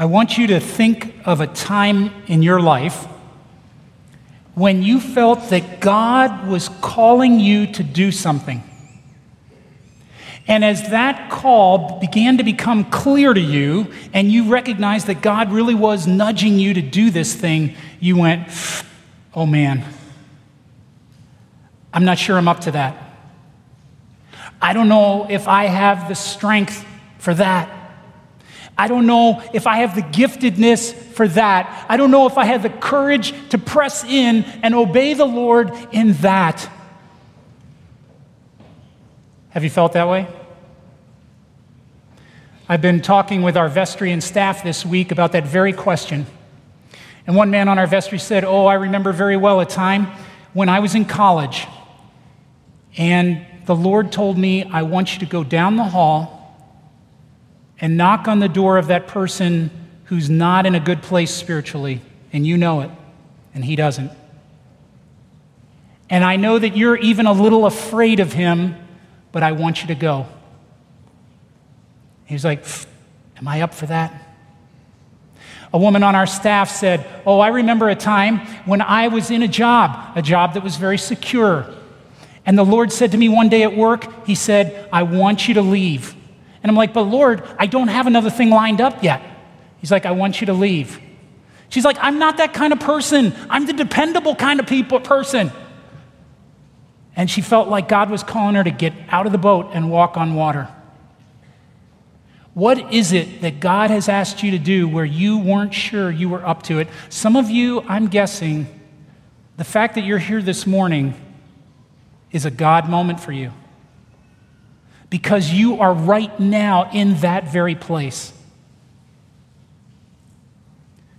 I want you to think of a time in your life when you felt that God was calling you to do something. And as that call began to become clear to you, and you recognized that God really was nudging you to do this thing, you went, oh man, I'm not sure I'm up to that. I don't know if I have the strength for that. I don't know if I have the giftedness for that. I don't know if I have the courage to press in and obey the Lord in that. Have you felt that way? I've been talking with our vestry and staff this week about that very question. And one man on our vestry said, Oh, I remember very well a time when I was in college, and the Lord told me, I want you to go down the hall and knock on the door of that person who's not in a good place spiritually, and you know it, and he doesn't. And I know that you're even a little afraid of him, but I want you to go. He's like, Am I up for that? A woman on our staff said, Oh, I remember a time when I was in a job, a job that was very secure. And the Lord said to me one day at work, He said, I want you to leave. And I'm like, but Lord, I don't have another thing lined up yet. He's like, I want you to leave. She's like, I'm not that kind of person. I'm the dependable kind of people person. And she felt like God was calling her to get out of the boat and walk on water. What is it that God has asked you to do where you weren't sure you were up to it? Some of you, I'm guessing, the fact that you're here this morning is a God moment for you because you are right now in that very place.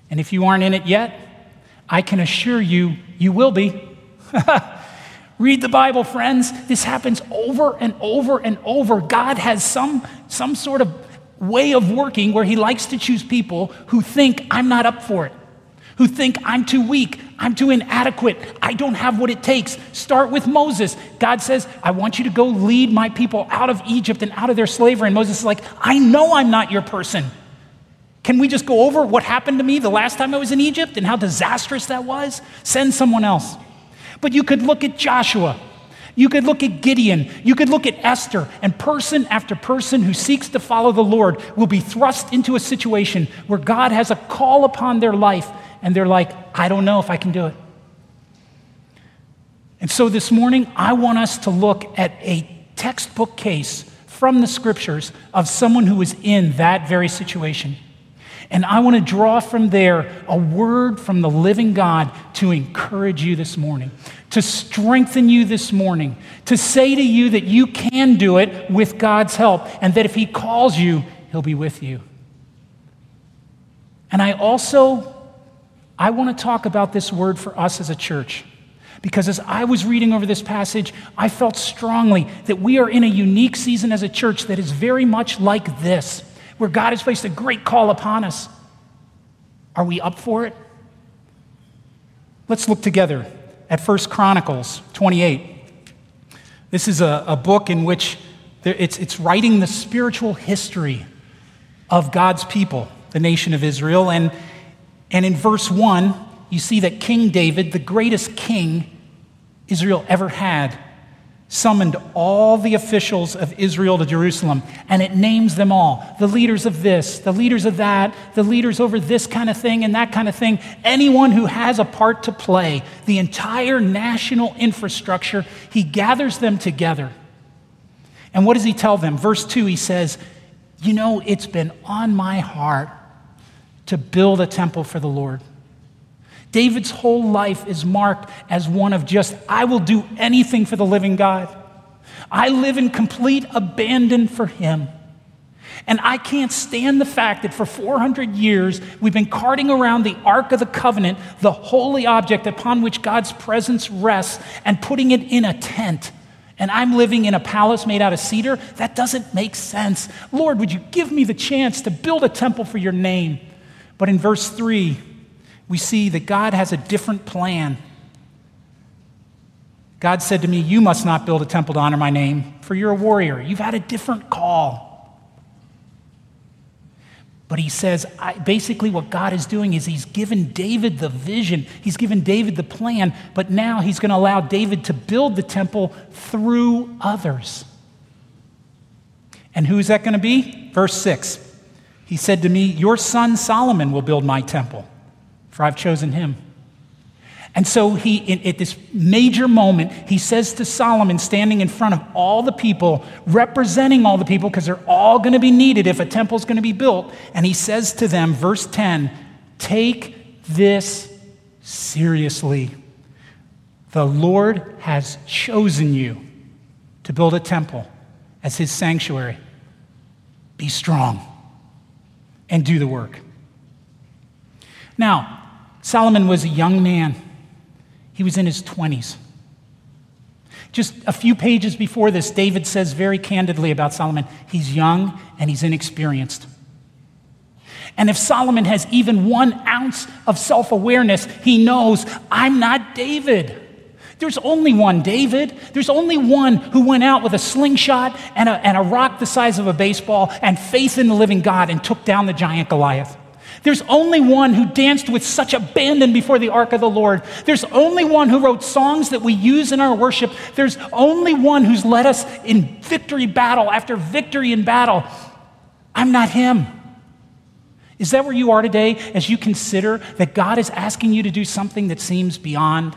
And if you aren't in it yet, I can assure you, you will be. Read the Bible, friends. This happens over and over and over. God has some, some sort of way of working where He likes to choose people who think, I'm not up for it who think I'm too weak, I'm too inadequate, I don't have what it takes. Start with Moses. God says, I want you to go lead my people out of Egypt and out of their slavery. And Moses is like, I know I'm not your person. Can we just go over what happened to me the last time I was in Egypt and how disastrous that was? Send someone else. But you could look at Joshua. You could look at Gideon. You could look at Esther. And person after person who seeks to follow the Lord will be thrust into a situation where God has a call upon their life and they're like, I don't know if I can do it. And so this morning, I want us to look at a textbook case from the scriptures of someone who was in that very situation. And I want to draw from there a word from the living God to encourage you this morning, to strengthen you this morning, to say to you that you can do it with God's help, and that if He calls you, He'll be with you. And I also I want to talk about this word for us as a church. Because as I was reading over this passage, I felt strongly that we are in a unique season as a church that is very much like this, where God has placed a great call upon us. Are we up for it? Let's look together at First Chronicles 28. This is a, a book in which there, it's, it's writing the spiritual history of God's people, the nation of Israel. And and in verse 1, you see that King David, the greatest king Israel ever had, summoned all the officials of Israel to Jerusalem, and it names them all the leaders of this, the leaders of that, the leaders over this kind of thing and that kind of thing. Anyone who has a part to play, the entire national infrastructure, he gathers them together. And what does he tell them? Verse 2, he says, You know, it's been on my heart to build a temple for the Lord. David's whole life is marked as one of just, I will do anything for the living God. I live in complete abandon for him. And I can't stand the fact that for 400 years we've been carting around the Ark of the Covenant, the holy object upon which God's presence rests, and putting it in a tent. And I'm living in a palace made out of cedar? That doesn't make sense. Lord, would you give me the chance to build a temple for your name? But in verse 3, we see that God has a different plan. God said to me, You must not build a temple to honor my name, for you're a warrior. You've had a different call. But he says, I, basically, what God is doing is he's given David the vision, he's given David the plan, but now he's going to allow David to build the temple through others. And who's that going to be? Verse 6. He said to me, Your son Solomon will build my temple, for I've chosen him. And so he, in, at this major moment, he says to Solomon, standing in front of all the people, representing all the people, because they're all going to be needed if a temple is going to be built. And he says to them, verse 10, take this seriously. The Lord has chosen you to build a temple as his sanctuary. Be strong and do the work. Now, Solomon was a young man. He was in his 20s. Just a few pages before this, David says very candidly about Solomon he's young and he's inexperienced. And if Solomon has even one ounce of self awareness, he knows I'm not David. There's only one David. There's only one who went out with a slingshot and a, and a rock the size of a baseball and faith in the living God and took down the giant Goliath. There's only one who danced with such abandon before the ark of the Lord. There's only one who wrote songs that we use in our worship. There's only one who's led us in victory battle after victory in battle. I'm not him. Is that where you are today as you consider that God is asking you to do something that seems beyond?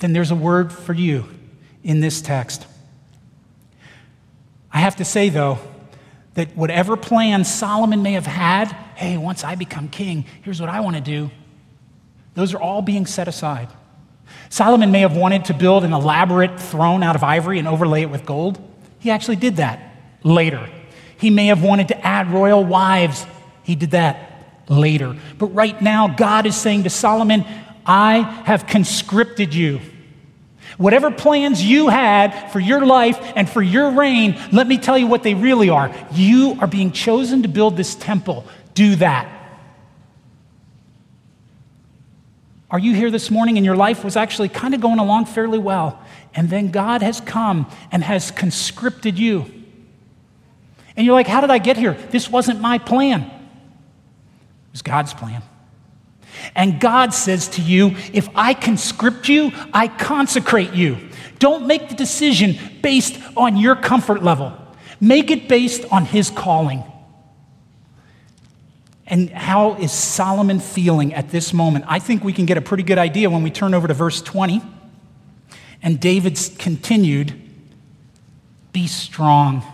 Then there's a word for you in this text. I have to say, though, that whatever plan Solomon may have had, hey, once I become king, here's what I want to do, those are all being set aside. Solomon may have wanted to build an elaborate throne out of ivory and overlay it with gold. He actually did that later. He may have wanted to add royal wives. He did that later. But right now, God is saying to Solomon, I have conscripted you. Whatever plans you had for your life and for your reign, let me tell you what they really are. You are being chosen to build this temple. Do that. Are you here this morning and your life was actually kind of going along fairly well? And then God has come and has conscripted you. And you're like, how did I get here? This wasn't my plan, it was God's plan. And God says to you, if I conscript you, I consecrate you. Don't make the decision based on your comfort level, make it based on His calling. And how is Solomon feeling at this moment? I think we can get a pretty good idea when we turn over to verse 20. And David's continued Be strong,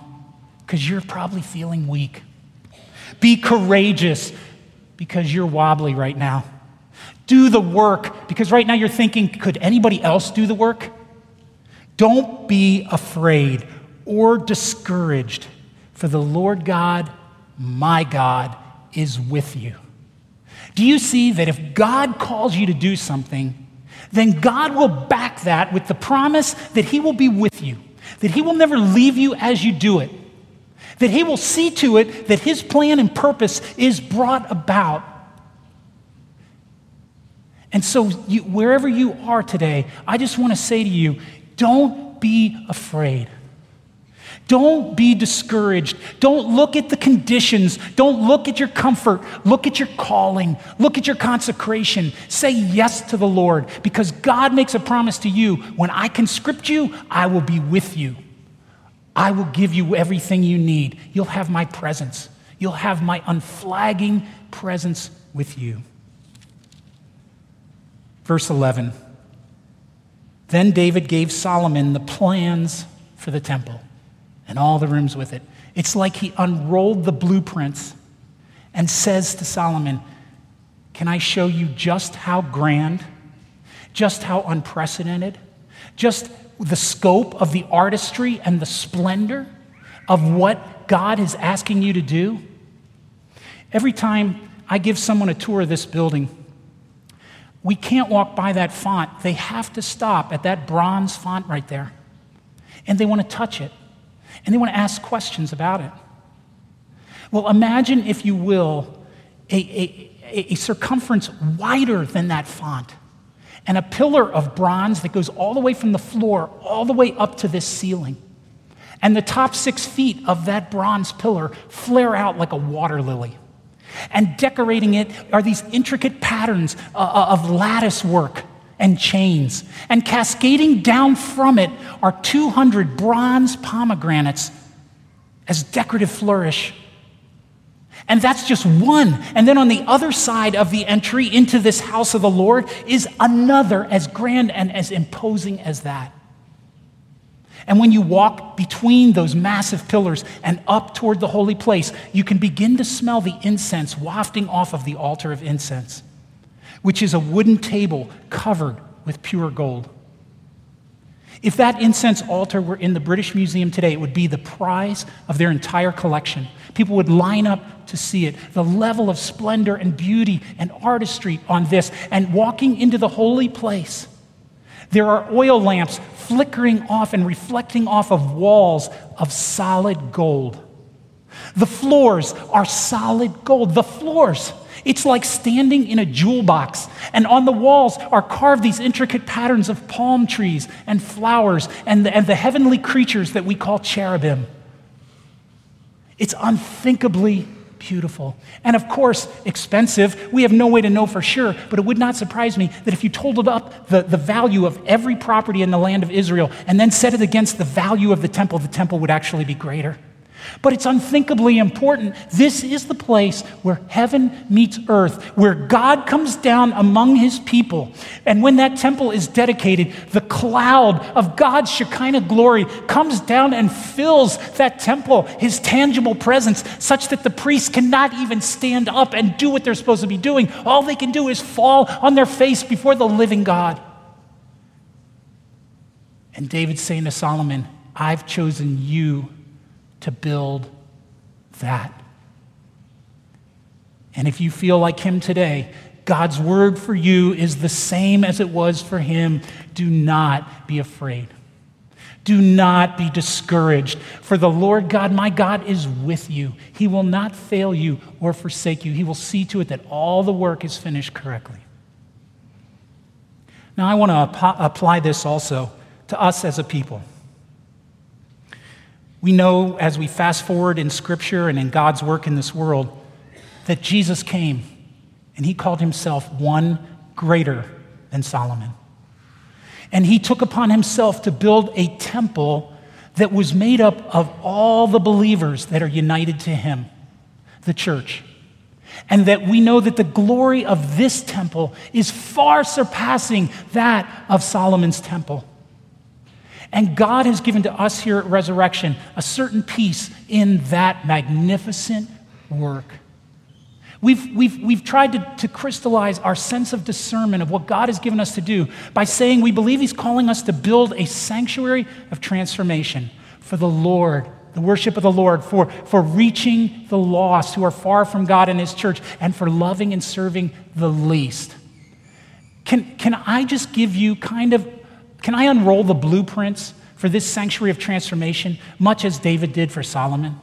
because you're probably feeling weak. Be courageous, because you're wobbly right now. Do the work because right now you're thinking, could anybody else do the work? Don't be afraid or discouraged, for the Lord God, my God, is with you. Do you see that if God calls you to do something, then God will back that with the promise that He will be with you, that He will never leave you as you do it, that He will see to it that His plan and purpose is brought about and so, you, wherever you are today, I just want to say to you don't be afraid. Don't be discouraged. Don't look at the conditions. Don't look at your comfort. Look at your calling. Look at your consecration. Say yes to the Lord because God makes a promise to you when I conscript you, I will be with you. I will give you everything you need. You'll have my presence, you'll have my unflagging presence with you. Verse 11 Then David gave Solomon the plans for the temple and all the rooms with it. It's like he unrolled the blueprints and says to Solomon, Can I show you just how grand, just how unprecedented, just the scope of the artistry and the splendor of what God is asking you to do? Every time I give someone a tour of this building, we can't walk by that font. They have to stop at that bronze font right there. And they want to touch it. And they want to ask questions about it. Well, imagine, if you will, a, a, a circumference wider than that font and a pillar of bronze that goes all the way from the floor all the way up to this ceiling. And the top six feet of that bronze pillar flare out like a water lily. And decorating it are these intricate patterns uh, uh, of lattice work and chains. And cascading down from it are 200 bronze pomegranates as decorative flourish. And that's just one. And then on the other side of the entry into this house of the Lord is another as grand and as imposing as that. And when you walk between those massive pillars and up toward the holy place, you can begin to smell the incense wafting off of the altar of incense, which is a wooden table covered with pure gold. If that incense altar were in the British Museum today, it would be the prize of their entire collection. People would line up to see it. The level of splendor and beauty and artistry on this, and walking into the holy place. There are oil lamps flickering off and reflecting off of walls of solid gold. The floors are solid gold. The floors. It's like standing in a jewel box. And on the walls are carved these intricate patterns of palm trees and flowers and the, and the heavenly creatures that we call cherubim. It's unthinkably beautiful. And of course, expensive. We have no way to know for sure, but it would not surprise me that if you totaled up the, the value of every property in the land of Israel and then set it against the value of the temple, the temple would actually be greater. But it's unthinkably important. This is the place where heaven meets earth, where God comes down among his people. And when that temple is dedicated, the cloud of God's Shekinah glory comes down and fills that temple, his tangible presence, such that the priests cannot even stand up and do what they're supposed to be doing. All they can do is fall on their face before the living God. And David's saying to Solomon, I've chosen you to build that. And if you feel like him today, God's word for you is the same as it was for him. Do not be afraid. Do not be discouraged, for the Lord God, my God, is with you. He will not fail you or forsake you. He will see to it that all the work is finished correctly. Now, I want to apply this also to us as a people. We know as we fast forward in Scripture and in God's work in this world that Jesus came and he called himself one greater than Solomon. And he took upon himself to build a temple that was made up of all the believers that are united to him, the church. And that we know that the glory of this temple is far surpassing that of Solomon's temple. And God has given to us here at Resurrection a certain piece in that magnificent work. We've, we've, we've tried to, to crystallize our sense of discernment of what God has given us to do by saying we believe He's calling us to build a sanctuary of transformation for the Lord, the worship of the Lord, for, for reaching the lost who are far from God and His church, and for loving and serving the least. Can, can I just give you kind of can I unroll the blueprints for this sanctuary of transformation, much as David did for Solomon?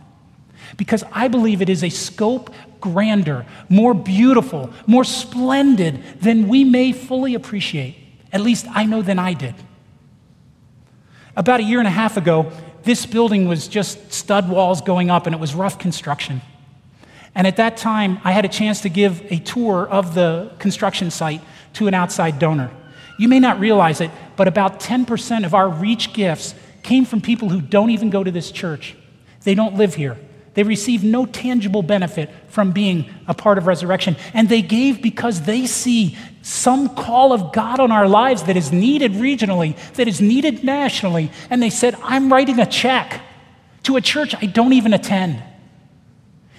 Because I believe it is a scope grander, more beautiful, more splendid than we may fully appreciate. At least I know than I did. About a year and a half ago, this building was just stud walls going up and it was rough construction. And at that time, I had a chance to give a tour of the construction site to an outside donor. You may not realize it, but about 10% of our reach gifts came from people who don't even go to this church. They don't live here. They receive no tangible benefit from being a part of resurrection. And they gave because they see some call of God on our lives that is needed regionally, that is needed nationally. And they said, I'm writing a check to a church I don't even attend.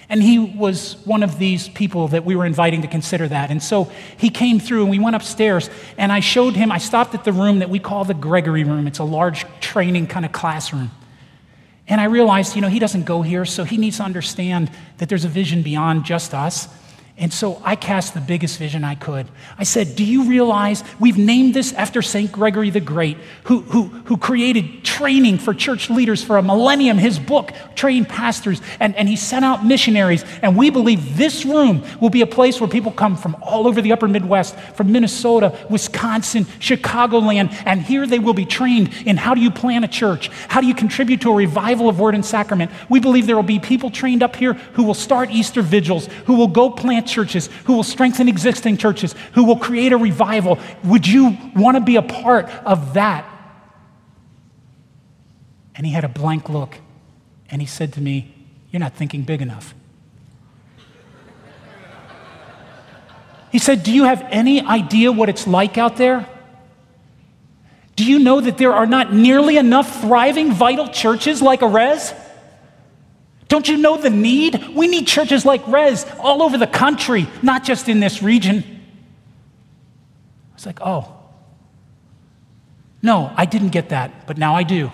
And he was one of these people that we were inviting to consider that. And so he came through and we went upstairs and I showed him, I stopped at the room that we call the Gregory Room. It's a large training kind of classroom. And I realized, you know, he doesn't go here, so he needs to understand that there's a vision beyond just us. And so I cast the biggest vision I could. I said, Do you realize we've named this after St. Gregory the Great, who, who, who created training for church leaders for a millennium? His book trained pastors, and, and he sent out missionaries. And we believe this room will be a place where people come from all over the upper Midwest, from Minnesota, Wisconsin, Chicagoland, and here they will be trained in how do you plan a church? How do you contribute to a revival of word and sacrament? We believe there will be people trained up here who will start Easter vigils, who will go plant plant churches, who will strengthen existing churches, who will create a revival. Would you want to be a part of that? And he had a blank look and he said to me, You're not thinking big enough. He said, Do you have any idea what it's like out there? Do you know that there are not nearly enough thriving, vital churches like Arez? Don't you know the need? We need churches like Res all over the country, not just in this region. I was like, oh. No, I didn't get that, but now I do.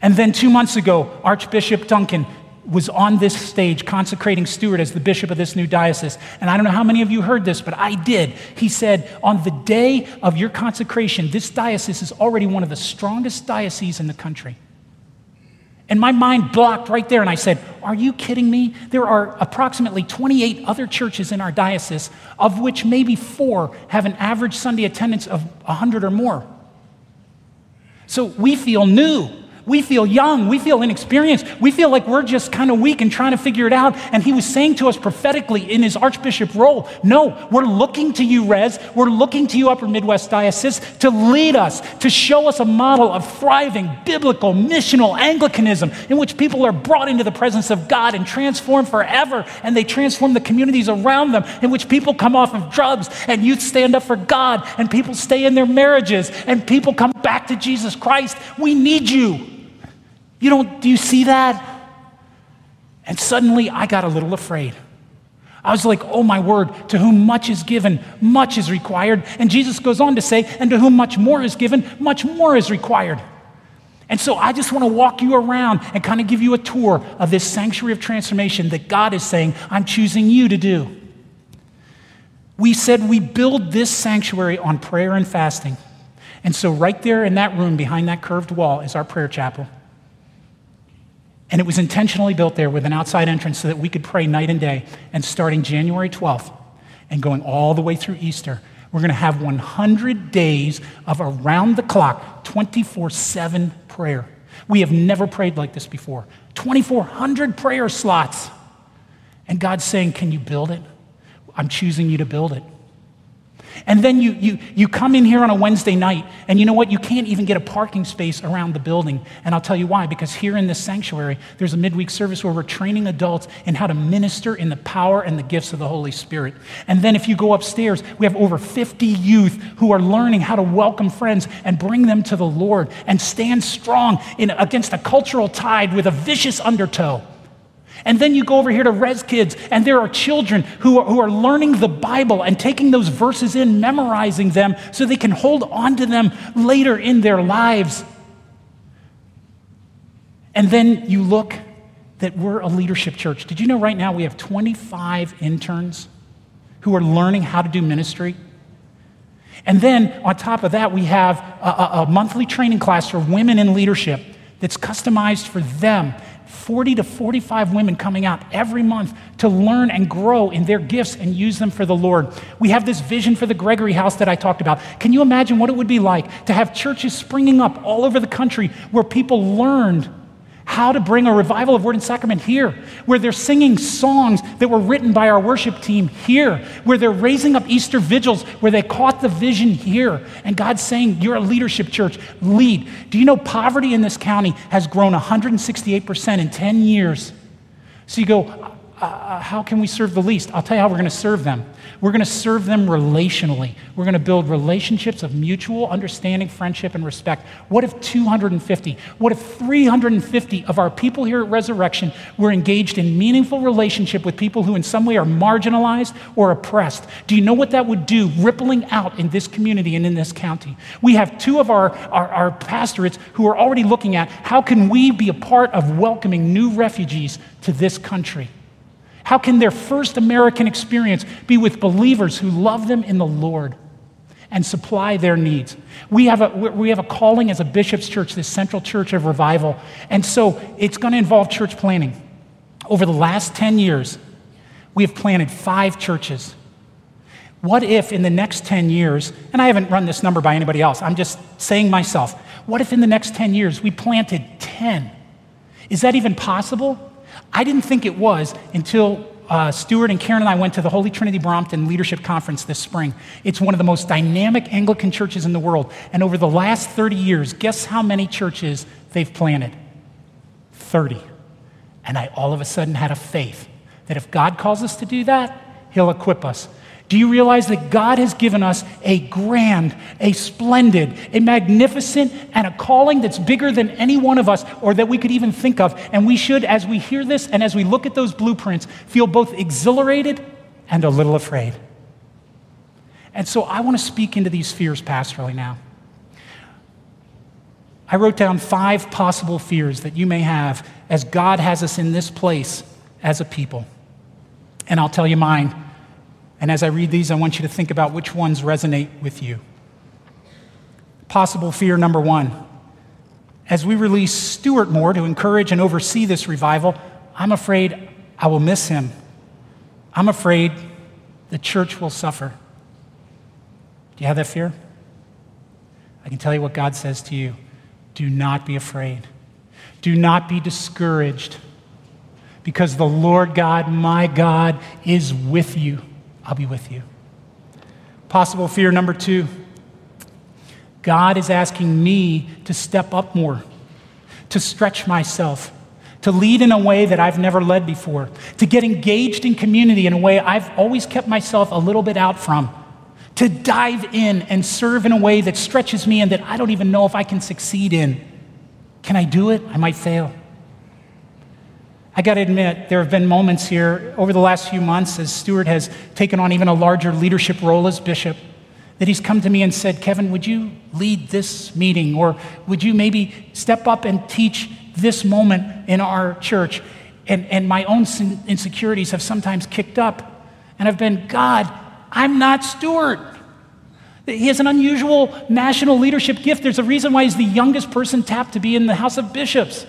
And then two months ago, Archbishop Duncan was on this stage consecrating Stewart as the bishop of this new diocese. And I don't know how many of you heard this, but I did. He said, On the day of your consecration, this diocese is already one of the strongest dioceses in the country. And my mind blocked right there, and I said, Are you kidding me? There are approximately 28 other churches in our diocese, of which maybe four have an average Sunday attendance of 100 or more. So we feel new. We feel young. We feel inexperienced. We feel like we're just kind of weak and trying to figure it out. And he was saying to us prophetically in his archbishop role no, we're looking to you, Res. We're looking to you, Upper Midwest Diocese, to lead us, to show us a model of thriving, biblical, missional Anglicanism in which people are brought into the presence of God and transformed forever. And they transform the communities around them, in which people come off of drugs and youth stand up for God and people stay in their marriages and people come back to Jesus Christ. We need you. You don't, do you see that? And suddenly I got a little afraid. I was like, oh my word, to whom much is given, much is required. And Jesus goes on to say, and to whom much more is given, much more is required. And so I just want to walk you around and kind of give you a tour of this sanctuary of transformation that God is saying, I'm choosing you to do. We said we build this sanctuary on prayer and fasting. And so, right there in that room behind that curved wall is our prayer chapel. And it was intentionally built there with an outside entrance so that we could pray night and day. And starting January 12th and going all the way through Easter, we're going to have 100 days of around the clock, 24 7 prayer. We have never prayed like this before. 2,400 prayer slots. And God's saying, Can you build it? I'm choosing you to build it. And then you, you, you come in here on a Wednesday night, and you know what? You can't even get a parking space around the building. And I'll tell you why. Because here in this sanctuary, there's a midweek service where we're training adults in how to minister in the power and the gifts of the Holy Spirit. And then if you go upstairs, we have over 50 youth who are learning how to welcome friends and bring them to the Lord and stand strong in, against a cultural tide with a vicious undertow. And then you go over here to Res Kids, and there are children who are, who are learning the Bible and taking those verses in, memorizing them, so they can hold on to them later in their lives. And then you look that we're a leadership church. Did you know right now we have 25 interns who are learning how to do ministry? And then on top of that, we have a, a, a monthly training class for women in leadership that's customized for them 40 to 45 women coming out every month to learn and grow in their gifts and use them for the Lord. We have this vision for the Gregory House that I talked about. Can you imagine what it would be like to have churches springing up all over the country where people learned how to bring a revival of word and sacrament here, where they're singing songs that were written by our worship team here, where they're raising up Easter vigils, where they caught the vision here. And God's saying, You're a leadership church, lead. Do you know poverty in this county has grown 168% in 10 years? So you go, uh, uh, How can we serve the least? I'll tell you how we're going to serve them. We're going to serve them relationally. We're going to build relationships of mutual understanding, friendship, and respect. What if 250, what if 350 of our people here at Resurrection were engaged in meaningful relationship with people who in some way are marginalized or oppressed? Do you know what that would do rippling out in this community and in this county? We have two of our, our, our pastorates who are already looking at how can we be a part of welcoming new refugees to this country? How can their first American experience be with believers who love them in the Lord and supply their needs? We have a, we have a calling as a bishop's church, this central church of revival. And so it's going to involve church planting. Over the last 10 years, we have planted five churches. What if in the next 10 years, and I haven't run this number by anybody else, I'm just saying myself, what if in the next 10 years we planted 10? Is that even possible? I didn't think it was until uh, Stewart and Karen and I went to the Holy Trinity Brompton Leadership Conference this spring. It's one of the most dynamic Anglican churches in the world. And over the last 30 years, guess how many churches they've planted? 30. And I all of a sudden had a faith that if God calls us to do that, He'll equip us. Do you realize that God has given us a grand, a splendid, a magnificent, and a calling that's bigger than any one of us or that we could even think of? And we should, as we hear this and as we look at those blueprints, feel both exhilarated and a little afraid. And so I want to speak into these fears pastorally now. I wrote down five possible fears that you may have as God has us in this place as a people. And I'll tell you mine and as I read these, I want you to think about which ones resonate with you. Possible fear number one. As we release Stewart Moore to encourage and oversee this revival, I'm afraid I will miss him. I'm afraid the church will suffer. Do you have that fear? I can tell you what God says to you do not be afraid, do not be discouraged, because the Lord God, my God, is with you. I'll be with you. Possible fear number two God is asking me to step up more, to stretch myself, to lead in a way that I've never led before, to get engaged in community in a way I've always kept myself a little bit out from, to dive in and serve in a way that stretches me and that I don't even know if I can succeed in. Can I do it? I might fail. I got to admit, there have been moments here over the last few months as Stewart has taken on even a larger leadership role as bishop that he's come to me and said, Kevin, would you lead this meeting? Or would you maybe step up and teach this moment in our church? And, and my own insecurities have sometimes kicked up. And I've been, God, I'm not Stewart. He has an unusual national leadership gift. There's a reason why he's the youngest person tapped to be in the House of Bishops.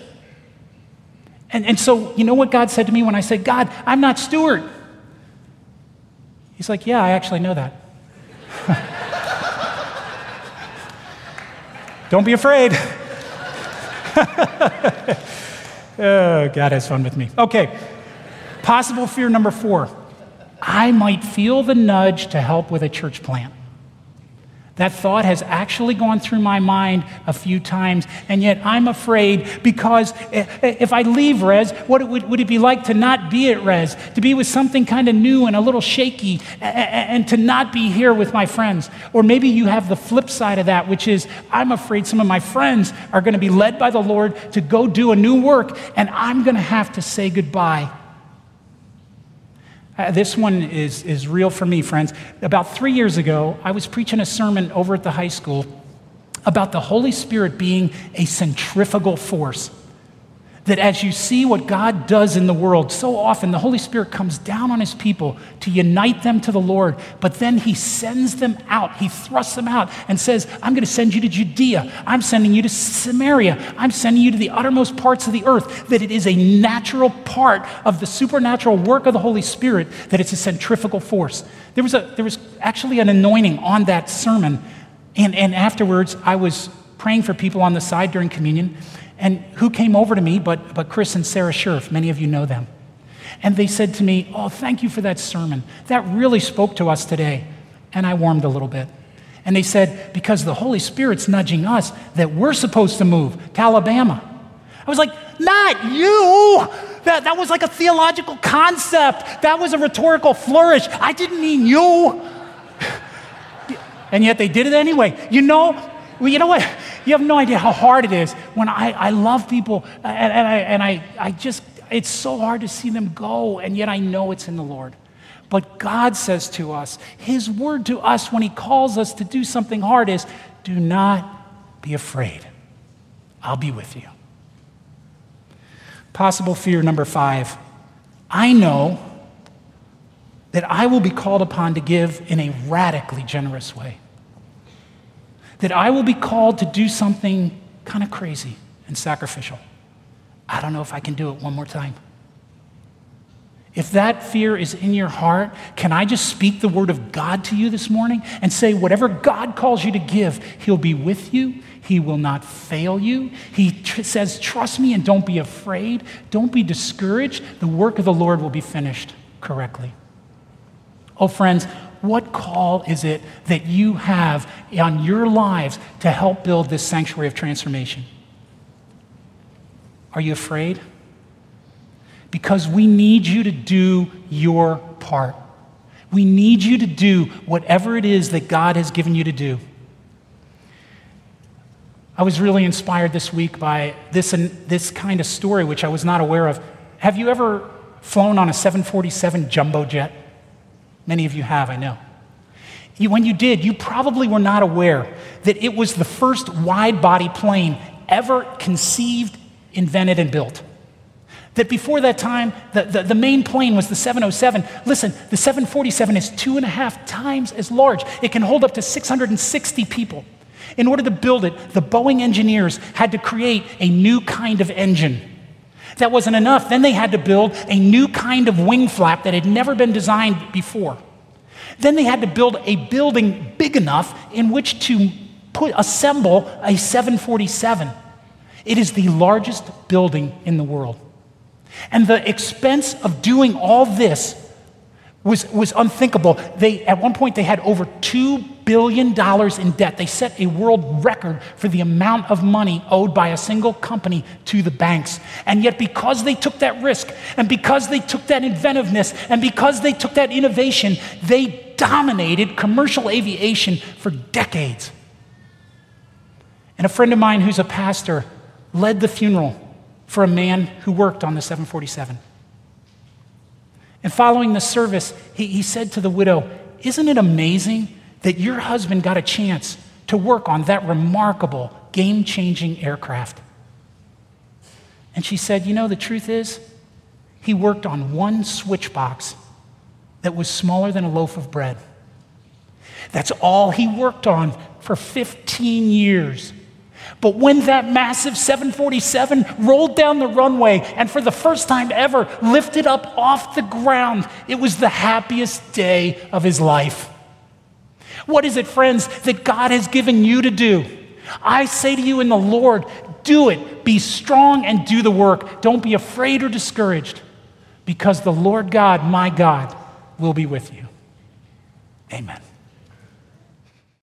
And, and so, you know what God said to me when I said, God, I'm not Stewart? He's like, Yeah, I actually know that. Don't be afraid. oh, God has fun with me. Okay, possible fear number four I might feel the nudge to help with a church plant. That thought has actually gone through my mind a few times, and yet I'm afraid because if I leave Res, what would, would it be like to not be at Res, to be with something kind of new and a little shaky, and to not be here with my friends? Or maybe you have the flip side of that, which is I'm afraid some of my friends are going to be led by the Lord to go do a new work, and I'm going to have to say goodbye uh, this one is, is real for me, friends. About three years ago, I was preaching a sermon over at the high school about the Holy Spirit being a centrifugal force that as you see what God does in the world, so often the Holy Spirit comes down on his people to unite them to the Lord, but then he sends them out. He thrusts them out and says, I'm going to send you to Judea. I'm sending you to Samaria. I'm sending you to the uttermost parts of the earth. That it is a natural part of the supernatural work of the Holy Spirit, that it's a centrifugal force. There was, a, there was actually an anointing on that sermon. And, and afterwards, I was praying for people on the side during communion. And who came over to me but, but Chris and Sarah Scherf? Many of you know them. And they said to me, Oh, thank you for that sermon. That really spoke to us today. And I warmed a little bit. And they said, Because the Holy Spirit's nudging us that we're supposed to move to Alabama. I was like, Not you. That, that was like a theological concept. That was a rhetorical flourish. I didn't mean you. and yet they did it anyway. You know, well, you know what? You have no idea how hard it is when I, I love people uh, and, and, I, and I, I just, it's so hard to see them go, and yet I know it's in the Lord. But God says to us, His word to us when He calls us to do something hard is do not be afraid. I'll be with you. Possible fear number five I know that I will be called upon to give in a radically generous way. That I will be called to do something kind of crazy and sacrificial. I don't know if I can do it one more time. If that fear is in your heart, can I just speak the word of God to you this morning and say, whatever God calls you to give, He'll be with you. He will not fail you. He tr- says, trust me and don't be afraid. Don't be discouraged. The work of the Lord will be finished correctly. Oh, friends, what call is it that you have on your lives to help build this sanctuary of transformation? Are you afraid? Because we need you to do your part. We need you to do whatever it is that God has given you to do. I was really inspired this week by this, this kind of story, which I was not aware of. Have you ever flown on a 747 jumbo jet? Many of you have, I know. When you did, you probably were not aware that it was the first wide body plane ever conceived, invented, and built. That before that time, the, the, the, main plane was the 707. Listen, the 747 is two and a half times as large. It can hold up to 660 people. In order to build it, the Boeing engineers had to create a new kind of engine. That wasn't enough. Then they had to build a new kind of wing flap that had never been designed before. Then they had to build a building big enough in which to put assemble a 747. It is the largest building in the world. And the expense of doing all this was, was unthinkable. They, at one point, they had over $2 billion in debt. They set a world record for the amount of money owed by a single company to the banks. And yet, because they took that risk, and because they took that inventiveness, and because they took that innovation, they dominated commercial aviation for decades. And a friend of mine who's a pastor led the funeral for a man who worked on the 747. And following the service, he, he said to the widow, Isn't it amazing that your husband got a chance to work on that remarkable, game changing aircraft? And she said, You know, the truth is, he worked on one switch box that was smaller than a loaf of bread. That's all he worked on for 15 years. But when that massive 747 rolled down the runway and for the first time ever lifted up off the ground, it was the happiest day of his life. What is it, friends, that God has given you to do? I say to you in the Lord, do it. Be strong and do the work. Don't be afraid or discouraged because the Lord God, my God, will be with you. Amen.